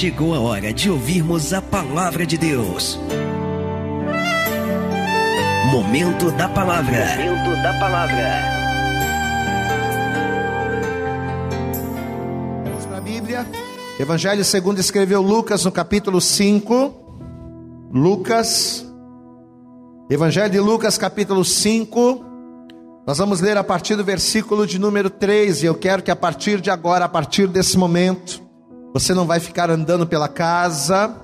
chegou a hora de ouvirmos a palavra de Deus. Momento da palavra. Momento da palavra. Vamos para a Bíblia. Evangelho segundo escreveu Lucas no capítulo 5. Lucas. Evangelho de Lucas, capítulo 5. Nós vamos ler a partir do versículo de número 3, e eu quero que a partir de agora, a partir desse momento, você não vai ficar andando pela casa.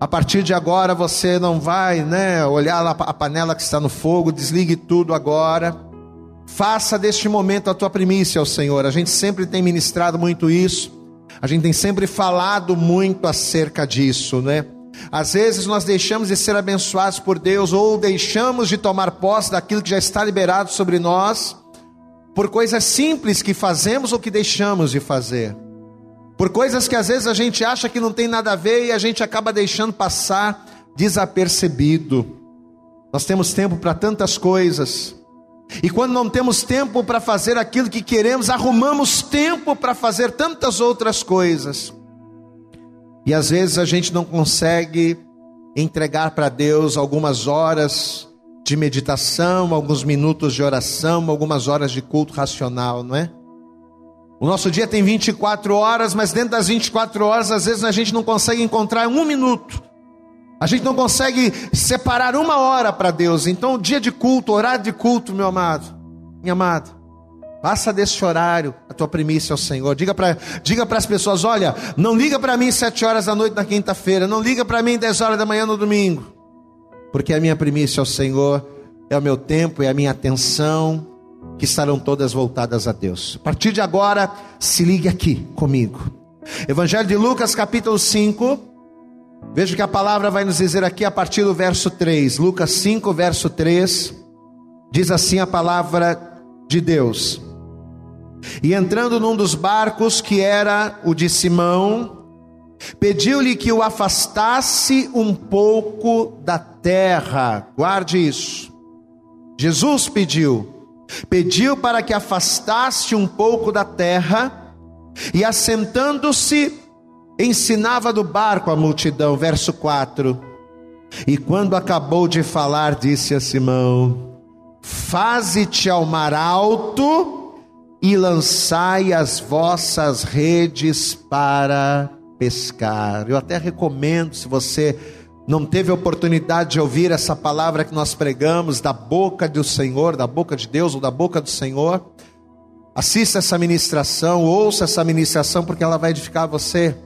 A partir de agora você não vai, né, olhar a panela que está no fogo, desligue tudo agora. Faça deste momento a tua primícia ao Senhor. A gente sempre tem ministrado muito isso. A gente tem sempre falado muito acerca disso, né? Às vezes nós deixamos de ser abençoados por Deus ou deixamos de tomar posse daquilo que já está liberado sobre nós por coisas simples que fazemos ou que deixamos de fazer. Por coisas que às vezes a gente acha que não tem nada a ver e a gente acaba deixando passar desapercebido. Nós temos tempo para tantas coisas. E quando não temos tempo para fazer aquilo que queremos, arrumamos tempo para fazer tantas outras coisas. E às vezes a gente não consegue entregar para Deus algumas horas de meditação, alguns minutos de oração, algumas horas de culto racional, não é? O nosso dia tem 24 horas, mas dentro das 24 horas, às vezes a gente não consegue encontrar um minuto. A gente não consegue separar uma hora para Deus. Então, dia de culto, horário de culto, meu amado, minha amada, Passa desse horário a tua primícia ao Senhor. Diga para diga as pessoas: olha, não liga para mim sete horas da noite na quinta-feira. Não liga para mim dez horas da manhã no domingo. Porque a minha primícia ao Senhor é o meu tempo, é a minha atenção, que estarão todas voltadas a Deus. A partir de agora, se ligue aqui comigo. Evangelho de Lucas, capítulo 5. Veja que a palavra vai nos dizer aqui a partir do verso 3. Lucas 5, verso 3. Diz assim a palavra de Deus. E entrando num dos barcos, que era o de Simão, pediu-lhe que o afastasse um pouco da terra. Guarde isso. Jesus pediu, pediu para que afastasse um pouco da terra, e assentando-se, ensinava do barco a multidão. Verso 4. E quando acabou de falar, disse a Simão: Faze-te ao mar alto e lançai as vossas redes para pescar. Eu até recomendo, se você não teve oportunidade de ouvir essa palavra que nós pregamos da boca do Senhor, da boca de Deus ou da boca do Senhor, assista essa ministração, ouça essa ministração, porque ela vai edificar você.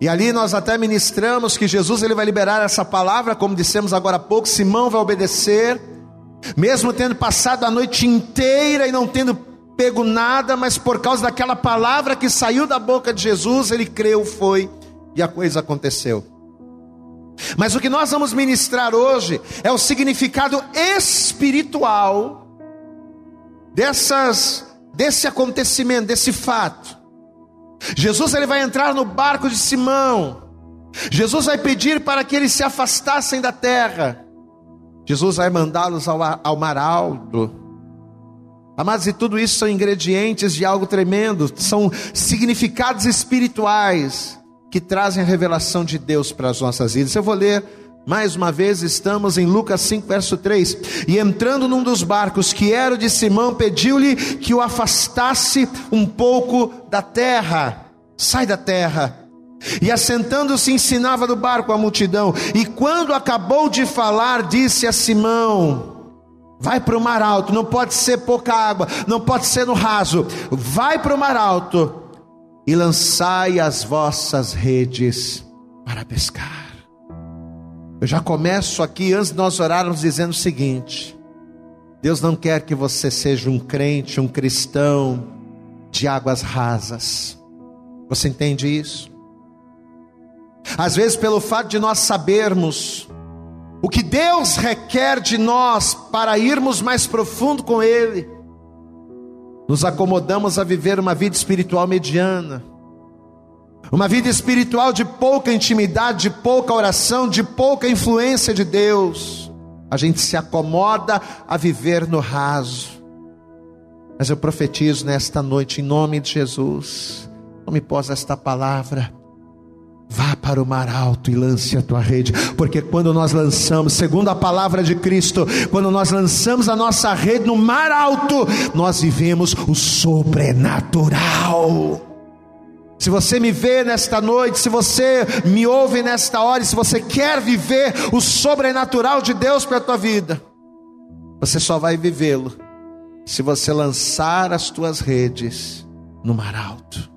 E ali nós até ministramos que Jesus ele vai liberar essa palavra, como dissemos agora há pouco, Simão vai obedecer, mesmo tendo passado a noite inteira e não tendo pego nada, mas por causa daquela palavra que saiu da boca de Jesus, ele creu, foi e a coisa aconteceu. Mas o que nós vamos ministrar hoje é o significado espiritual dessas desse acontecimento, desse fato. Jesus ele vai entrar no barco de Simão. Jesus vai pedir para que eles se afastassem da terra. Jesus vai mandá-los ao, ao mar alto. Amados, e tudo isso são ingredientes de algo tremendo, são significados espirituais que trazem a revelação de Deus para as nossas vidas. Eu vou ler mais uma vez, estamos em Lucas 5, verso 3. E entrando num dos barcos, que era o de Simão, pediu-lhe que o afastasse um pouco da terra. Sai da terra. E assentando-se, ensinava do barco a multidão. E quando acabou de falar, disse a Simão: Vai para o mar alto, não pode ser pouca água, não pode ser no raso. Vai para o mar alto e lançai as vossas redes para pescar. Eu já começo aqui, antes de nós orarmos, dizendo o seguinte: Deus não quer que você seja um crente, um cristão de águas rasas. Você entende isso? Às vezes, pelo fato de nós sabermos o que Deus requer de nós para irmos mais profundo com Ele, nos acomodamos a viver uma vida espiritual mediana, uma vida espiritual de pouca intimidade, de pouca oração, de pouca influência de Deus. A gente se acomoda a viver no raso. Mas eu profetizo nesta noite, em nome de Jesus, tome pós esta palavra Vá para o mar alto e lance a tua rede, porque quando nós lançamos, segundo a palavra de Cristo, quando nós lançamos a nossa rede no mar alto, nós vivemos o sobrenatural. Se você me vê nesta noite, se você me ouve nesta hora, e se você quer viver o sobrenatural de Deus para a tua vida, você só vai vivê-lo se você lançar as tuas redes no mar alto.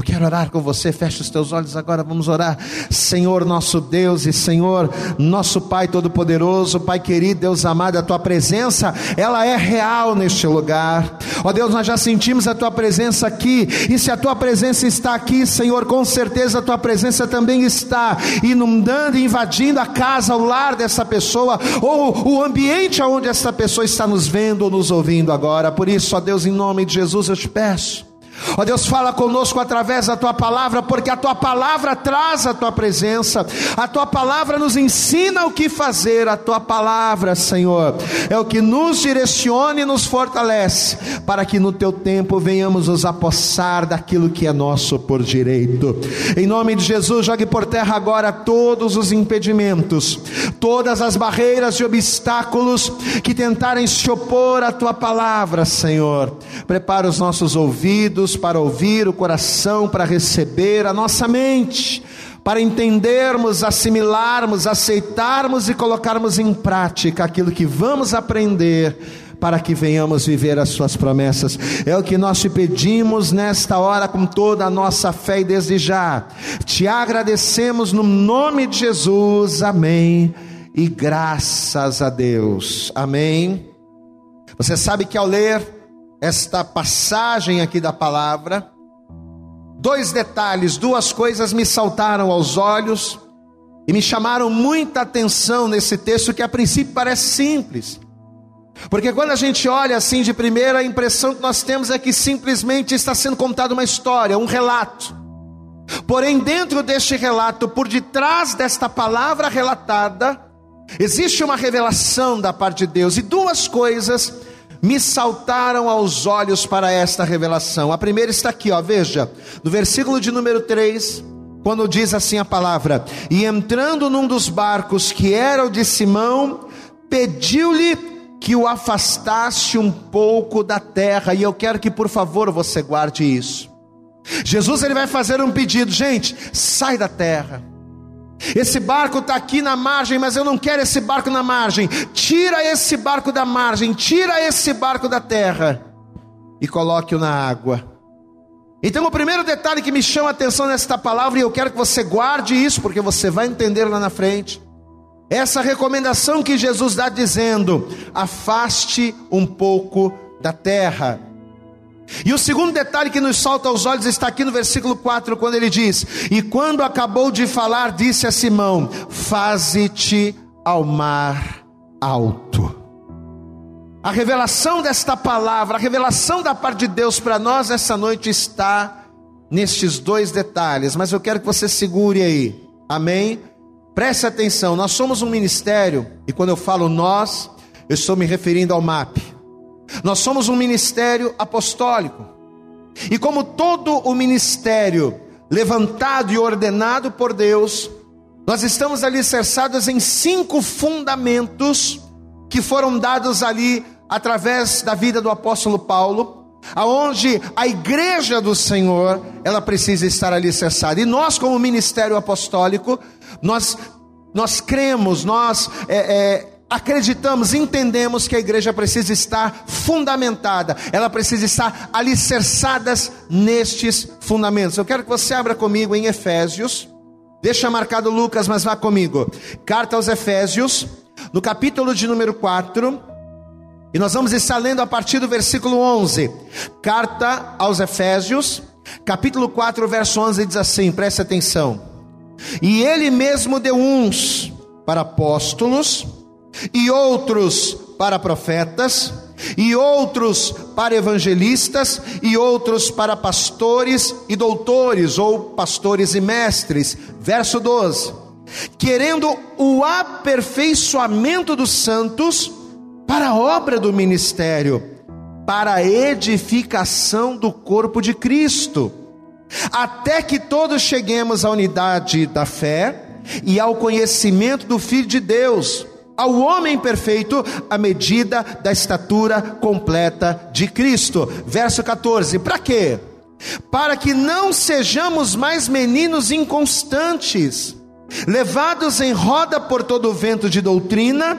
Eu quero orar com você, fecha os teus olhos agora, vamos orar. Senhor nosso Deus e Senhor nosso Pai Todo-Poderoso, Pai querido, Deus amado, a tua presença, ela é real neste lugar. Ó Deus, nós já sentimos a tua presença aqui, e se a tua presença está aqui, Senhor, com certeza a tua presença também está inundando invadindo a casa, o lar dessa pessoa, ou o ambiente onde essa pessoa está nos vendo ou nos ouvindo agora. Por isso, ó Deus, em nome de Jesus, eu te peço Ó Deus, fala conosco através da tua palavra, porque a tua palavra traz a tua presença, a tua palavra nos ensina o que fazer, a tua palavra, Senhor, é o que nos direciona e nos fortalece, para que no teu tempo venhamos nos apossar daquilo que é nosso por direito. Em nome de Jesus, jogue por terra agora todos os impedimentos, todas as barreiras e obstáculos que tentarem se opor à tua palavra, Senhor. Prepara os nossos ouvidos ouvidos para ouvir, o coração para receber, a nossa mente para entendermos, assimilarmos, aceitarmos e colocarmos em prática aquilo que vamos aprender para que venhamos viver as suas promessas. É o que nós te pedimos nesta hora com toda a nossa fé e desde já. Te agradecemos no nome de Jesus. Amém. E graças a Deus. Amém. Você sabe que ao ler esta passagem aqui da palavra, dois detalhes, duas coisas me saltaram aos olhos e me chamaram muita atenção nesse texto que a princípio parece simples. Porque quando a gente olha assim de primeira, a impressão que nós temos é que simplesmente está sendo contada uma história, um relato. Porém, dentro deste relato, por detrás desta palavra relatada, existe uma revelação da parte de Deus e duas coisas me saltaram aos olhos para esta revelação. A primeira está aqui, ó, veja, no versículo de número 3, quando diz assim a palavra: E entrando num dos barcos que era o de Simão, pediu-lhe que o afastasse um pouco da terra, e eu quero que por favor você guarde isso. Jesus ele vai fazer um pedido, gente, sai da terra. Esse barco está aqui na margem, mas eu não quero esse barco na margem. Tira esse barco da margem, tira esse barco da terra e coloque-o na água. Então, o primeiro detalhe que me chama a atenção nesta palavra, e eu quero que você guarde isso, porque você vai entender lá na frente, é essa recomendação que Jesus dá dizendo: afaste um pouco da terra. E o segundo detalhe que nos salta aos olhos está aqui no versículo 4, quando ele diz: E quando acabou de falar, disse a Simão: Faze-te ao mar alto. A revelação desta palavra, a revelação da parte de Deus para nós essa noite está nestes dois detalhes, mas eu quero que você segure aí, amém? Preste atenção, nós somos um ministério, e quando eu falo nós, eu estou me referindo ao MAP, nós somos um ministério apostólico. E como todo o ministério levantado e ordenado por Deus, nós estamos alicerçados em cinco fundamentos que foram dados ali através da vida do apóstolo Paulo, aonde a igreja do Senhor, ela precisa estar alicerçada. E nós como ministério apostólico, nós nós cremos, nós é, é, acreditamos, entendemos que a igreja precisa estar fundamentada, ela precisa estar alicerçada nestes fundamentos. Eu quero que você abra comigo em Efésios, deixa marcado Lucas, mas vá comigo. Carta aos Efésios, no capítulo de número 4, e nós vamos estar lendo a partir do versículo 11. Carta aos Efésios, capítulo 4, verso 11 diz assim: preste atenção. E ele mesmo deu uns para apóstolos, e outros para profetas, e outros para evangelistas, e outros para pastores e doutores, ou pastores e mestres. Verso 12: querendo o aperfeiçoamento dos santos para a obra do ministério, para a edificação do corpo de Cristo até que todos cheguemos à unidade da fé e ao conhecimento do Filho de Deus, ao homem perfeito, à medida da estatura completa de Cristo. Verso 14: para quê? Para que não sejamos mais meninos inconstantes, levados em roda por todo o vento de doutrina,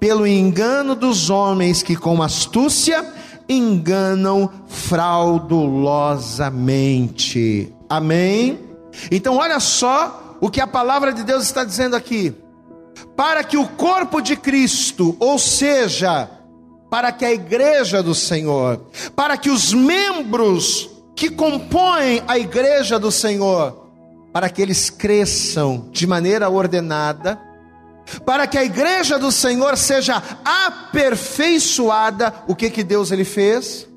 pelo engano dos homens que com astúcia enganam fraudulosamente. Amém? Então, olha só o que a palavra de Deus está dizendo aqui. Para que o corpo de Cristo, ou seja, para que a igreja do Senhor, para que os membros que compõem a igreja do Senhor, para que eles cresçam de maneira ordenada, para que a igreja do Senhor seja aperfeiçoada, o que que Deus ele fez?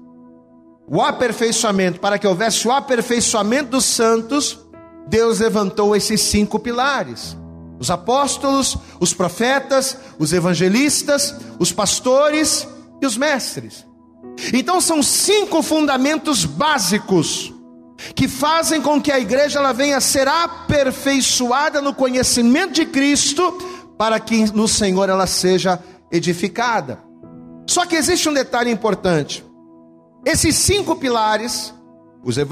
O aperfeiçoamento, para que houvesse o aperfeiçoamento dos santos, Deus levantou esses cinco pilares: os apóstolos, os profetas, os evangelistas, os pastores e os mestres. Então são cinco fundamentos básicos que fazem com que a igreja ela venha a ser aperfeiçoada no conhecimento de Cristo, para que no Senhor ela seja edificada. Só que existe um detalhe importante: esses cinco pilares, os é,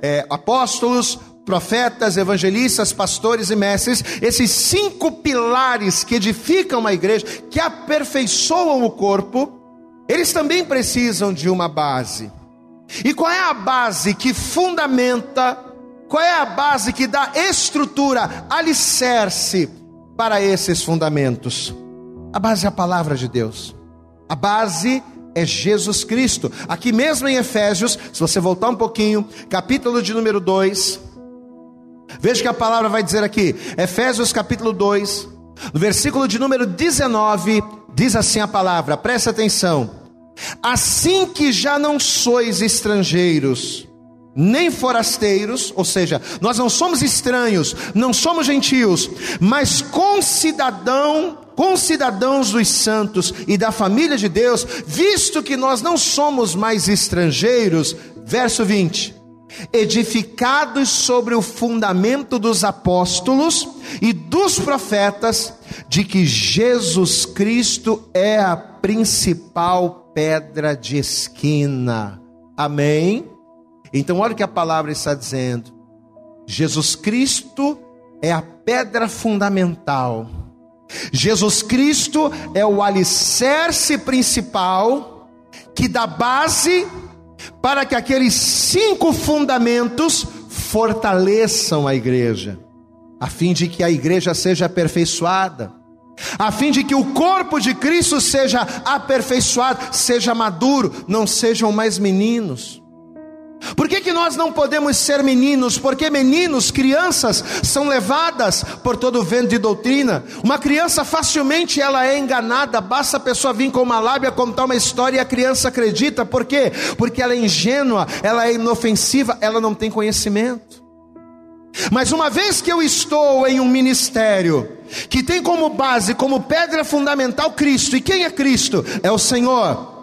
é, apóstolos, profetas, evangelistas, pastores e mestres, esses cinco pilares que edificam a igreja, que aperfeiçoam o corpo, eles também precisam de uma base. E qual é a base que fundamenta, qual é a base que dá estrutura, alicerce para esses fundamentos? A base é a palavra de Deus. A base é Jesus Cristo. Aqui mesmo em Efésios, se você voltar um pouquinho, capítulo de número 2, Veja que a palavra vai dizer aqui, Efésios capítulo 2, no versículo de número 19, diz assim a palavra, presta atenção: Assim que já não sois estrangeiros, nem forasteiros, ou seja, nós não somos estranhos, não somos gentios, mas concidadão, concidadãos dos santos e da família de Deus, visto que nós não somos mais estrangeiros, verso 20 edificados sobre o fundamento dos apóstolos e dos profetas, de que Jesus Cristo é a principal pedra de esquina. Amém? Então, olha o que a palavra está dizendo. Jesus Cristo é a pedra fundamental. Jesus Cristo é o alicerce principal que dá base para que aqueles cinco fundamentos fortaleçam a igreja, a fim de que a igreja seja aperfeiçoada, a fim de que o corpo de Cristo seja aperfeiçoado, seja maduro, não sejam mais meninos. Por que, que nós não podemos ser meninos? Porque meninos, crianças, são levadas por todo o vento de doutrina. Uma criança facilmente ela é enganada, basta a pessoa vir com uma lábia contar uma história e a criança acredita. Por quê? Porque ela é ingênua, ela é inofensiva, ela não tem conhecimento. Mas uma vez que eu estou em um ministério que tem como base, como pedra fundamental Cristo, e quem é Cristo? É o Senhor.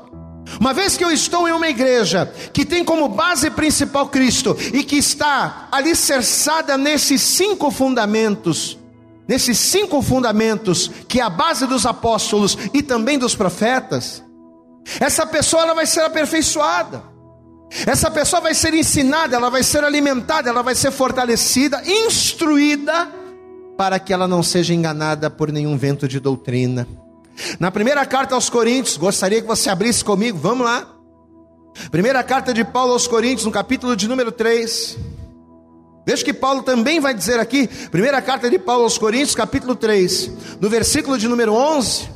Uma vez que eu estou em uma igreja que tem como base principal Cristo e que está alicerçada nesses cinco fundamentos, nesses cinco fundamentos que é a base dos apóstolos e também dos profetas, essa pessoa ela vai ser aperfeiçoada. Essa pessoa vai ser ensinada, ela vai ser alimentada, ela vai ser fortalecida, instruída para que ela não seja enganada por nenhum vento de doutrina na primeira carta aos Coríntios, gostaria que você abrisse comigo, vamos lá. Primeira carta de Paulo aos Coríntios, no capítulo de número 3. Veja que Paulo também vai dizer aqui, primeira carta de Paulo aos Coríntios, capítulo 3, no versículo de número 11,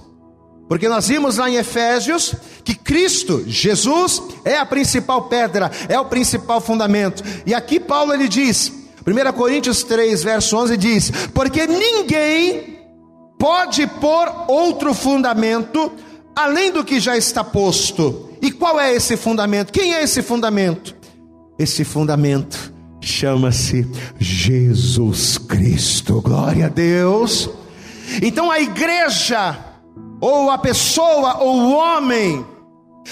porque nós vimos lá em Efésios que Cristo, Jesus, é a principal pedra, é o principal fundamento. E aqui Paulo ele diz, 1 Coríntios 3, verso 11 diz: Porque ninguém pode pôr outro fundamento além do que já está posto. E qual é esse fundamento? Quem é esse fundamento? Esse fundamento chama-se Jesus Cristo. Glória a Deus. Então a igreja, ou a pessoa, ou o homem,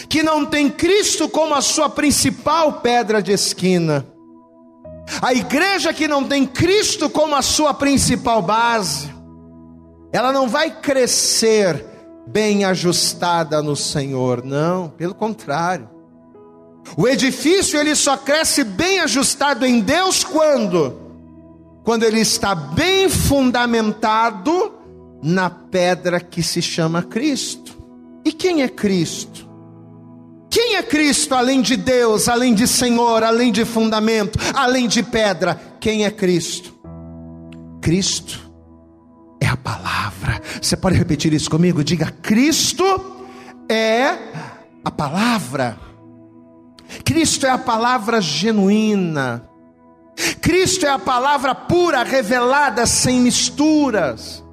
que não tem Cristo como a sua principal pedra de esquina, A igreja que não tem Cristo como a sua principal base, ela não vai crescer bem ajustada no Senhor, não, pelo contrário. O edifício ele só cresce bem ajustado em Deus quando quando ele está bem fundamentado na pedra que se chama Cristo. E quem é Cristo? Quem é Cristo além de Deus, além de Senhor, além de fundamento, além de pedra? Quem é Cristo? Cristo é a palavra. Você pode repetir isso comigo? Diga: Cristo é a palavra. Cristo é a palavra genuína. Cristo é a palavra pura, revelada, sem misturas.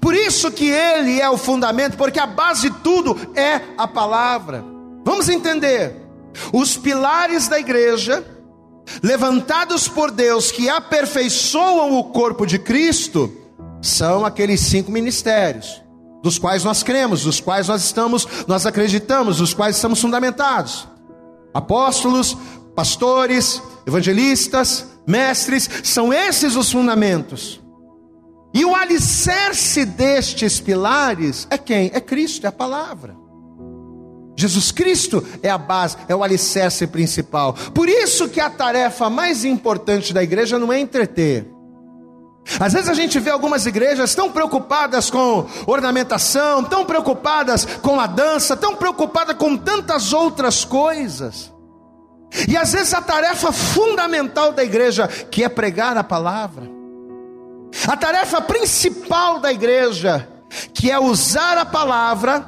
Por isso que ele é o fundamento, porque a base de tudo é a palavra. Vamos entender. Os pilares da igreja, levantados por Deus, que aperfeiçoam o corpo de Cristo, são aqueles cinco ministérios, dos quais nós cremos, dos quais nós estamos, nós acreditamos, dos quais estamos fundamentados. Apóstolos, pastores, evangelistas, mestres, são esses os fundamentos. E o alicerce destes pilares é quem? É Cristo, é a palavra. Jesus Cristo é a base, é o alicerce principal. Por isso que a tarefa mais importante da igreja não é entreter. Às vezes a gente vê algumas igrejas tão preocupadas com ornamentação, tão preocupadas com a dança, tão preocupadas com tantas outras coisas. E às vezes a tarefa fundamental da igreja, que é pregar a palavra, a tarefa principal da igreja, que é usar a palavra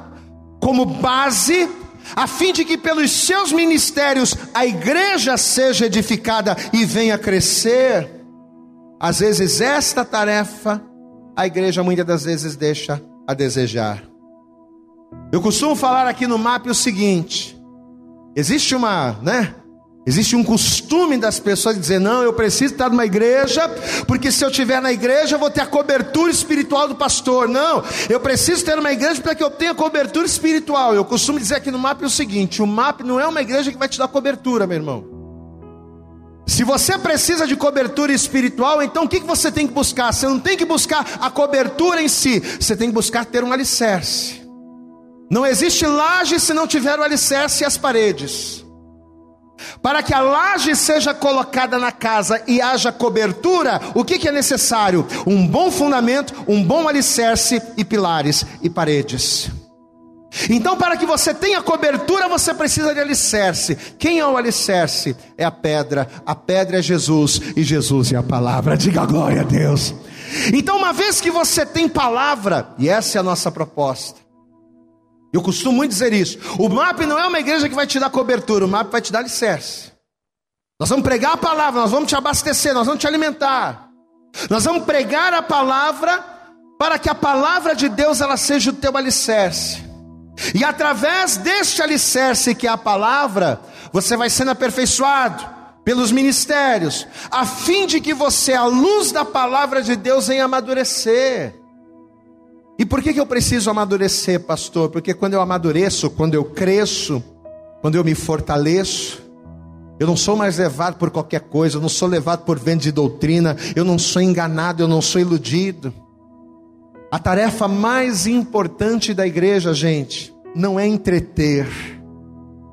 como base, a fim de que pelos seus ministérios a igreja seja edificada e venha crescer. Às vezes esta tarefa a igreja muitas das vezes deixa a desejar. Eu costumo falar aqui no MAP o seguinte: existe uma, né? Existe um costume das pessoas dizer: não, eu preciso estar numa igreja, porque se eu estiver na igreja eu vou ter a cobertura espiritual do pastor. Não, eu preciso ter uma igreja para que eu tenha cobertura espiritual. Eu costumo dizer aqui no MAP o seguinte: o MAP não é uma igreja que vai te dar cobertura, meu irmão. Se você precisa de cobertura espiritual, então o que você tem que buscar? Você não tem que buscar a cobertura em si, você tem que buscar ter um alicerce. Não existe laje se não tiver o alicerce e as paredes. Para que a laje seja colocada na casa e haja cobertura, o que, é necessário? Um bom fundamento, um bom alicerce e pilares e paredes. Então, para que você tenha cobertura, você precisa de alicerce. Quem é o alicerce? É a pedra. A pedra é Jesus e Jesus é a palavra. Diga glória a Deus. Então, uma vez que você tem palavra, e essa é a nossa proposta, eu costumo muito dizer isso. O MAP não é uma igreja que vai te dar cobertura, o MAP vai te dar alicerce. Nós vamos pregar a palavra, nós vamos te abastecer, nós vamos te alimentar. Nós vamos pregar a palavra para que a palavra de Deus ela seja o teu alicerce. E através deste alicerce que é a palavra, você vai sendo aperfeiçoado pelos ministérios, a fim de que você, à luz da palavra de Deus, venha amadurecer. E por que, que eu preciso amadurecer, pastor? Porque quando eu amadureço, quando eu cresço, quando eu me fortaleço, eu não sou mais levado por qualquer coisa, eu não sou levado por vento de doutrina, eu não sou enganado, eu não sou iludido. A tarefa mais importante da igreja, gente, não é entreter.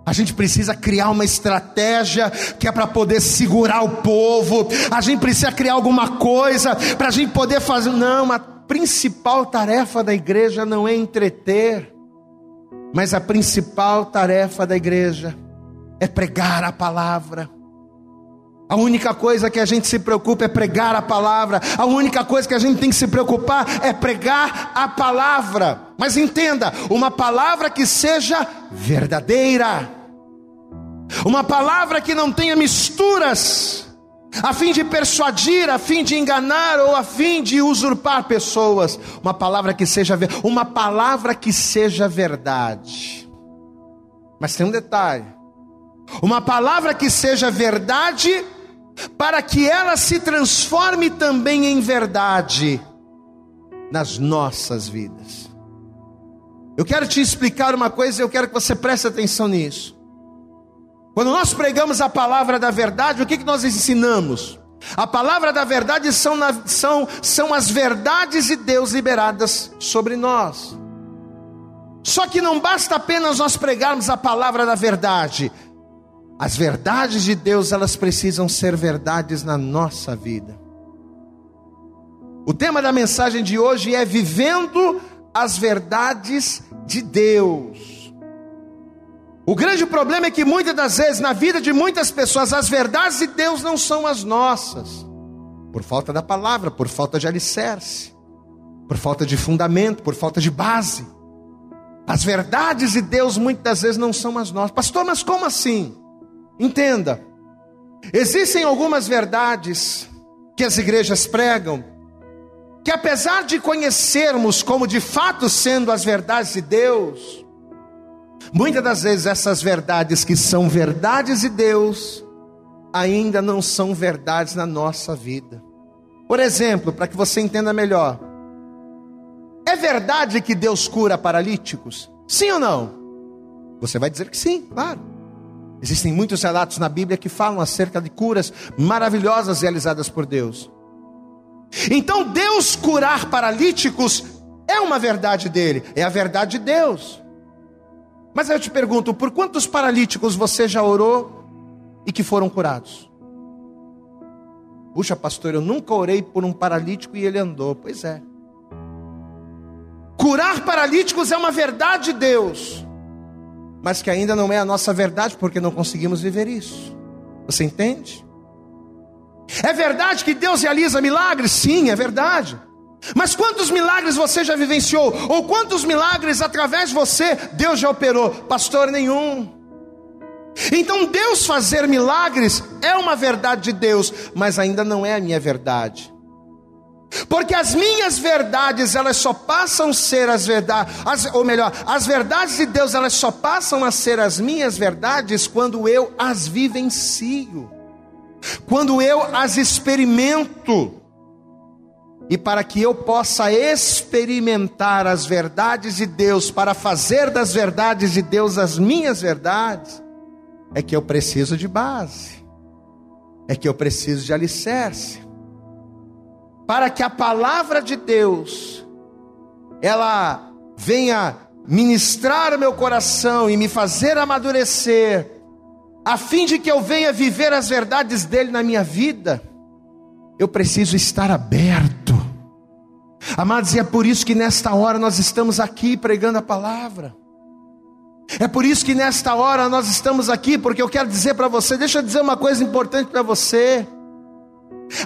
A gente precisa criar uma estratégia que é para poder segurar o povo. A gente precisa criar alguma coisa para a gente poder fazer. Não, a principal tarefa da igreja não é entreter, mas a principal tarefa da igreja é pregar a palavra. A única coisa que a gente se preocupa é pregar a palavra. A única coisa que a gente tem que se preocupar é pregar a palavra. Mas entenda, uma palavra que seja verdadeira. Uma palavra que não tenha misturas a fim de persuadir, a fim de enganar ou a fim de usurpar pessoas. Uma palavra que seja uma palavra que seja verdade. Mas tem um detalhe. Uma palavra que seja verdade para que ela se transforme também em verdade nas nossas vidas. Eu quero te explicar uma coisa, e eu quero que você preste atenção nisso. Quando nós pregamos a palavra da verdade, o que, que nós ensinamos? A palavra da verdade são, são, são as verdades de Deus liberadas sobre nós. Só que não basta apenas nós pregarmos a palavra da verdade. As verdades de Deus, elas precisam ser verdades na nossa vida. O tema da mensagem de hoje é vivendo as verdades de Deus. O grande problema é que muitas das vezes na vida de muitas pessoas as verdades de Deus não são as nossas, por falta da palavra, por falta de alicerce, por falta de fundamento, por falta de base. As verdades de Deus muitas das vezes não são as nossas. Pastor, mas como assim? Entenda. Existem algumas verdades que as igrejas pregam que apesar de conhecermos como de fato sendo as verdades de Deus, muitas das vezes essas verdades que são verdades de Deus ainda não são verdades na nossa vida. Por exemplo, para que você entenda melhor, é verdade que Deus cura paralíticos? Sim ou não? Você vai dizer que sim, claro. Existem muitos relatos na Bíblia que falam acerca de curas maravilhosas realizadas por Deus. Então, Deus curar paralíticos é uma verdade dele, é a verdade de Deus. Mas eu te pergunto, por quantos paralíticos você já orou e que foram curados? Puxa, pastor, eu nunca orei por um paralítico e ele andou. Pois é. Curar paralíticos é uma verdade de Deus, mas que ainda não é a nossa verdade porque não conseguimos viver isso. Você entende? É verdade que Deus realiza milagres? Sim, é verdade. Mas quantos milagres você já vivenciou? Ou quantos milagres através de você Deus já operou? Pastor, nenhum. Então Deus fazer milagres é uma verdade de Deus, mas ainda não é a minha verdade. Porque as minhas verdades, elas só passam a ser as verdades, ou melhor, as verdades de Deus, elas só passam a ser as minhas verdades quando eu as vivencio. Quando eu as experimento, e para que eu possa experimentar as verdades de Deus, para fazer das verdades de Deus as minhas verdades, é que eu preciso de base, é que eu preciso de alicerce, para que a palavra de Deus, ela venha ministrar meu coração e me fazer amadurecer, a fim de que eu venha viver as verdades dele na minha vida, eu preciso estar aberto. Amados, e é por isso que nesta hora nós estamos aqui pregando a palavra. É por isso que nesta hora nós estamos aqui, porque eu quero dizer para você, deixa eu dizer uma coisa importante para você.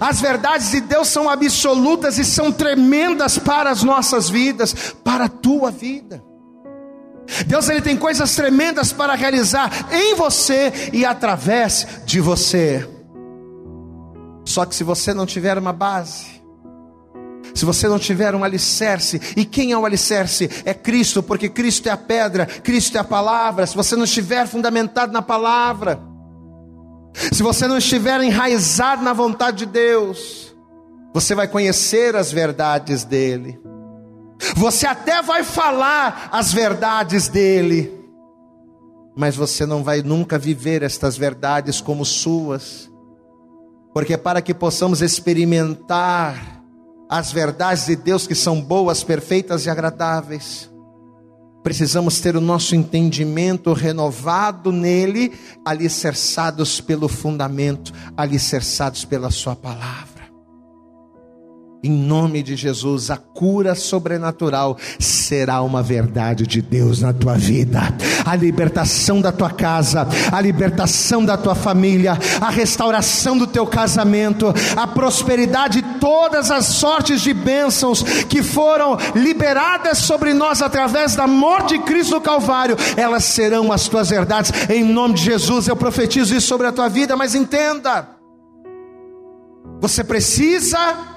As verdades de Deus são absolutas e são tremendas para as nossas vidas, para a tua vida. Deus ele tem coisas tremendas para realizar em você e através de você. Só que se você não tiver uma base, se você não tiver um alicerce, e quem é o alicerce? É Cristo, porque Cristo é a pedra, Cristo é a palavra. Se você não estiver fundamentado na palavra, se você não estiver enraizado na vontade de Deus, você vai conhecer as verdades dele. Você até vai falar as verdades dele, mas você não vai nunca viver estas verdades como suas, porque para que possamos experimentar as verdades de Deus que são boas, perfeitas e agradáveis, precisamos ter o nosso entendimento renovado nele, alicerçados pelo fundamento, alicerçados pela Sua palavra. Em nome de Jesus, a cura sobrenatural será uma verdade de Deus na tua vida. A libertação da tua casa, a libertação da tua família, a restauração do teu casamento, a prosperidade, todas as sortes de bênçãos que foram liberadas sobre nós através da morte de Cristo no Calvário, elas serão as tuas verdades. Em nome de Jesus, eu profetizo isso sobre a tua vida, mas entenda. Você precisa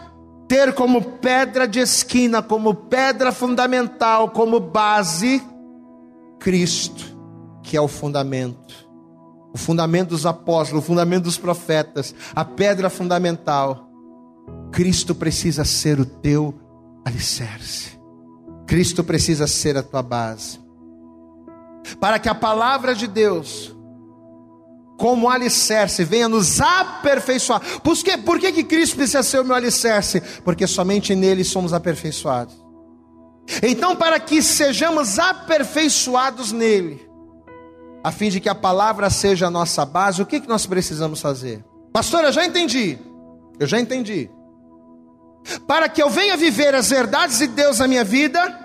ter como pedra de esquina, como pedra fundamental, como base, Cristo, que é o fundamento. O fundamento dos apóstolos, o fundamento dos profetas, a pedra fundamental. Cristo precisa ser o teu alicerce. Cristo precisa ser a tua base. Para que a palavra de Deus como alicerce, venha nos aperfeiçoar. Por que, por que, que Cristo precisa ser o meu alicerce? Porque somente nele somos aperfeiçoados. Então, para que sejamos aperfeiçoados nele, a fim de que a palavra seja a nossa base, o que, que nós precisamos fazer? Pastor, eu já entendi. Eu já entendi. Para que eu venha viver as verdades de Deus na minha vida,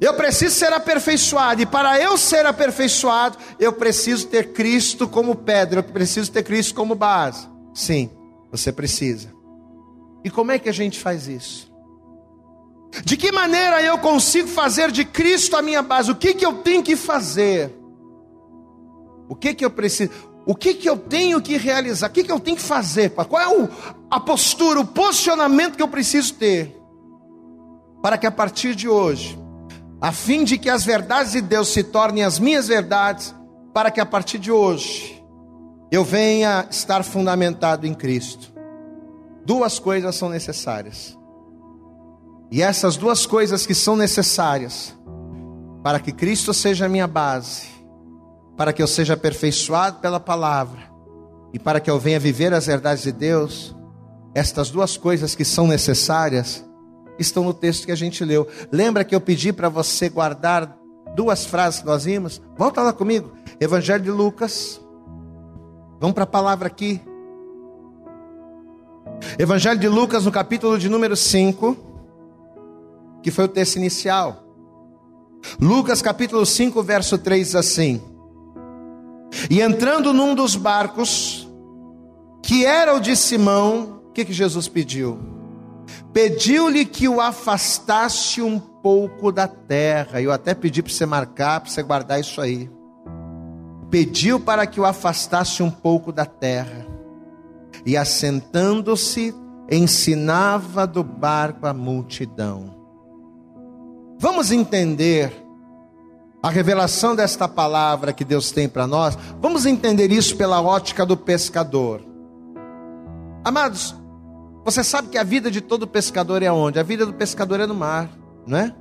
eu preciso ser aperfeiçoado, e para eu ser aperfeiçoado, eu preciso ter Cristo como pedra, eu preciso ter Cristo como base. Sim, você precisa. E como é que a gente faz isso? De que maneira eu consigo fazer de Cristo a minha base? O que, que eu tenho que fazer? O que que eu preciso? O que que eu tenho que realizar? O que que eu tenho que fazer? Qual é o, a postura, o posicionamento que eu preciso ter? Para que a partir de hoje, a fim de que as verdades de Deus se tornem as minhas verdades, para que a partir de hoje eu venha estar fundamentado em Cristo. Duas coisas são necessárias. E essas duas coisas que são necessárias para que Cristo seja a minha base para que eu seja aperfeiçoado pela palavra e para que eu venha viver as verdades de Deus, estas duas coisas que são necessárias estão no texto que a gente leu. Lembra que eu pedi para você guardar duas frases que nós vimos? Volta lá comigo. Evangelho de Lucas. Vamos para a palavra aqui. Evangelho de Lucas, no capítulo de número 5, que foi o texto inicial. Lucas, capítulo 5, verso 3 diz assim: e entrando num dos barcos, que era o de Simão, o que, que Jesus pediu? Pediu-lhe que o afastasse um pouco da terra. Eu até pedi para você marcar, para você guardar isso aí. Pediu para que o afastasse um pouco da terra. E assentando-se, ensinava do barco a multidão. Vamos entender a revelação desta palavra que Deus tem para nós, vamos entender isso pela ótica do pescador. Amados, você sabe que a vida de todo pescador é onde? A vida do pescador é no mar, não é?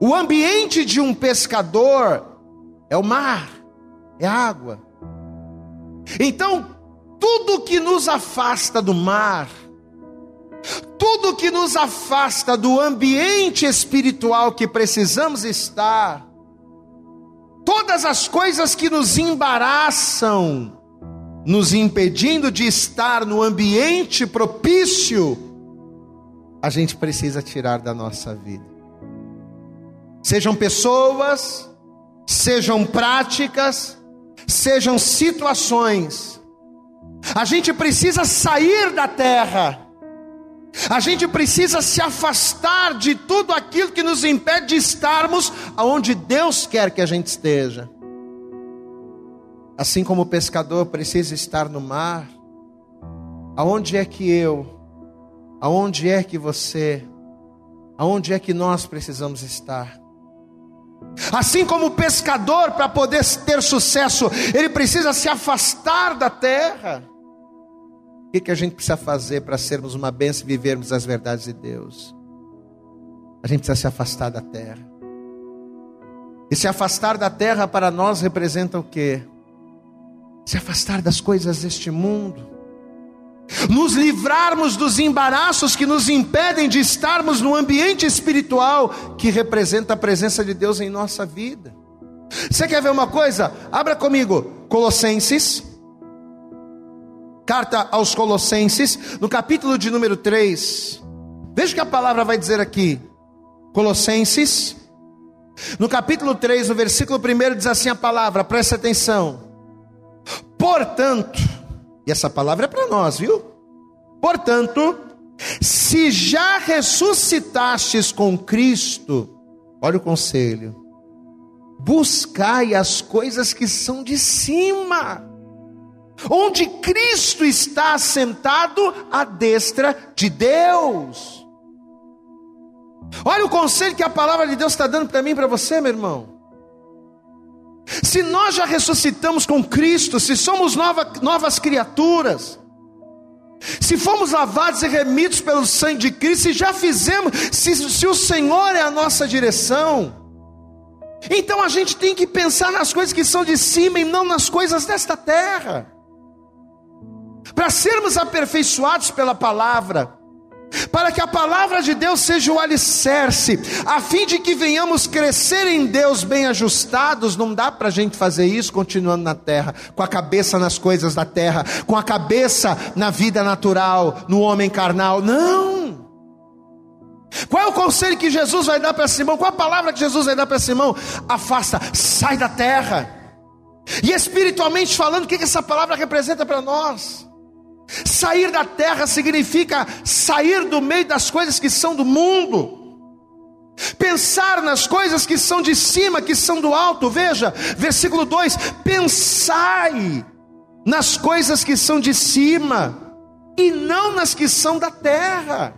O ambiente de um pescador é o mar, é a água. Então, tudo que nos afasta do mar, tudo que nos afasta do ambiente espiritual que precisamos estar, todas as coisas que nos embaraçam, nos impedindo de estar no ambiente propício, a gente precisa tirar da nossa vida. Sejam pessoas, sejam práticas, sejam situações, a gente precisa sair da terra a gente precisa se afastar de tudo aquilo que nos impede de estarmos aonde Deus quer que a gente esteja. Assim como o pescador precisa estar no mar, aonde é que eu, aonde é que você, aonde é que nós precisamos estar? Assim como o pescador, para poder ter sucesso, ele precisa se afastar da terra que, que a gente precisa fazer para sermos uma bênção e vivermos as verdades de Deus? A gente precisa se afastar da terra. E se afastar da terra para nós representa o quê? Se afastar das coisas deste mundo. Nos livrarmos dos embaraços que nos impedem de estarmos no ambiente espiritual que representa a presença de Deus em nossa vida. Você quer ver uma coisa? Abra comigo, Colossenses carta aos Colossenses, no capítulo de número 3. Veja o que a palavra vai dizer aqui. Colossenses, no capítulo 3, no versículo 1, diz assim a palavra, presta atenção. Portanto, e essa palavra é para nós, viu? Portanto, se já ressuscitastes com Cristo, olha o conselho, buscai as coisas que são de cima onde Cristo está sentado à destra de Deus. Olha o conselho que a palavra de Deus está dando para mim e para você, meu irmão. Se nós já ressuscitamos com Cristo, se somos nova, novas criaturas, se fomos lavados e remidos pelo sangue de Cristo, se já fizemos, se, se o Senhor é a nossa direção, Então a gente tem que pensar nas coisas que são de cima e não nas coisas desta terra. Para sermos aperfeiçoados pela palavra, para que a palavra de Deus seja o alicerce, a fim de que venhamos crescer em Deus bem ajustados. Não dá para a gente fazer isso continuando na terra, com a cabeça nas coisas da terra, com a cabeça na vida natural, no homem carnal. Não. Qual é o conselho que Jesus vai dar para Simão? Qual a palavra que Jesus vai dar para Simão? Afasta, sai da terra. E espiritualmente falando, o que essa palavra representa para nós? Sair da terra significa sair do meio das coisas que são do mundo. Pensar nas coisas que são de cima, que são do alto. Veja, versículo 2: Pensai nas coisas que são de cima, e não nas que são da terra.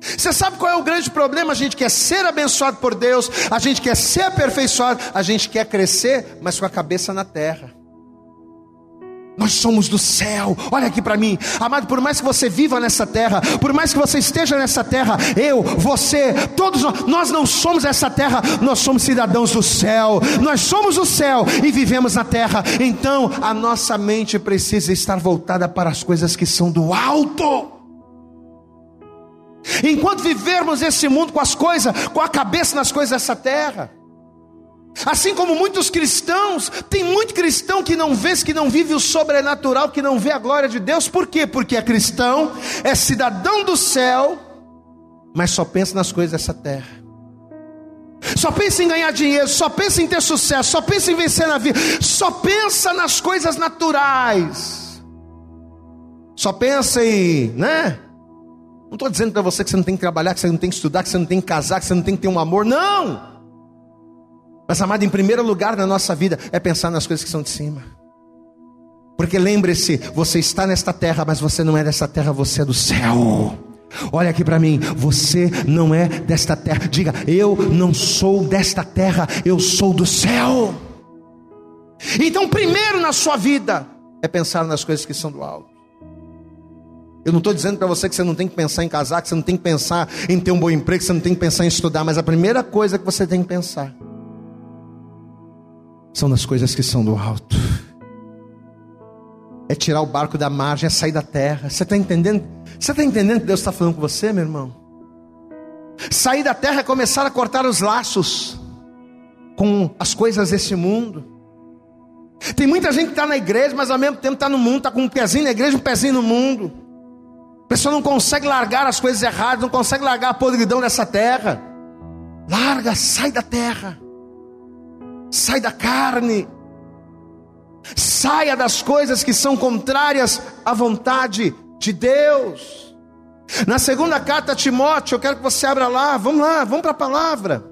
Você sabe qual é o grande problema? A gente quer ser abençoado por Deus, a gente quer ser aperfeiçoado, a gente quer crescer, mas com a cabeça na terra. Nós somos do céu, olha aqui para mim, amado. Por mais que você viva nessa terra, por mais que você esteja nessa terra, eu, você, todos nós, nós não somos essa terra, nós somos cidadãos do céu, nós somos o céu e vivemos na terra. Então a nossa mente precisa estar voltada para as coisas que são do alto. Enquanto vivermos esse mundo com as coisas, com a cabeça nas coisas dessa terra, Assim como muitos cristãos, tem muito cristão que não vê, que não vive o sobrenatural, que não vê a glória de Deus. Por quê? Porque é cristão, é cidadão do céu, mas só pensa nas coisas dessa terra. Só pensa em ganhar dinheiro, só pensa em ter sucesso, só pensa em vencer na vida, só pensa nas coisas naturais. Só pensa em, né? Não estou dizendo para você que você não tem que trabalhar, que você não tem que estudar, que você não tem que casar, que você não tem que ter um amor. Não! Mas, amado, em primeiro lugar na nossa vida é pensar nas coisas que são de cima. Porque lembre-se, você está nesta terra, mas você não é desta terra, você é do céu. Olha aqui para mim, você não é desta terra. Diga, eu não sou desta terra, eu sou do céu. Então, primeiro na sua vida é pensar nas coisas que são do alto. Eu não estou dizendo para você que você não tem que pensar em casar, que você não tem que pensar em ter um bom emprego, que você não tem que pensar em estudar, mas a primeira coisa que você tem que pensar são nas coisas que são do alto. É tirar o barco da margem, é sair da terra. Você está entendendo? Você está entendendo que Deus está falando com você, meu irmão? Sair da terra é começar a cortar os laços com as coisas desse mundo. Tem muita gente que está na igreja, mas ao mesmo tempo está no mundo, está com um pezinho na igreja, um pezinho no mundo. A pessoa não consegue largar as coisas erradas, não consegue largar a podridão dessa terra. Larga, sai da terra sai da carne, saia das coisas que são contrárias à vontade de Deus. Na segunda carta a Timóteo, eu quero que você abra lá, vamos lá, vamos para a palavra.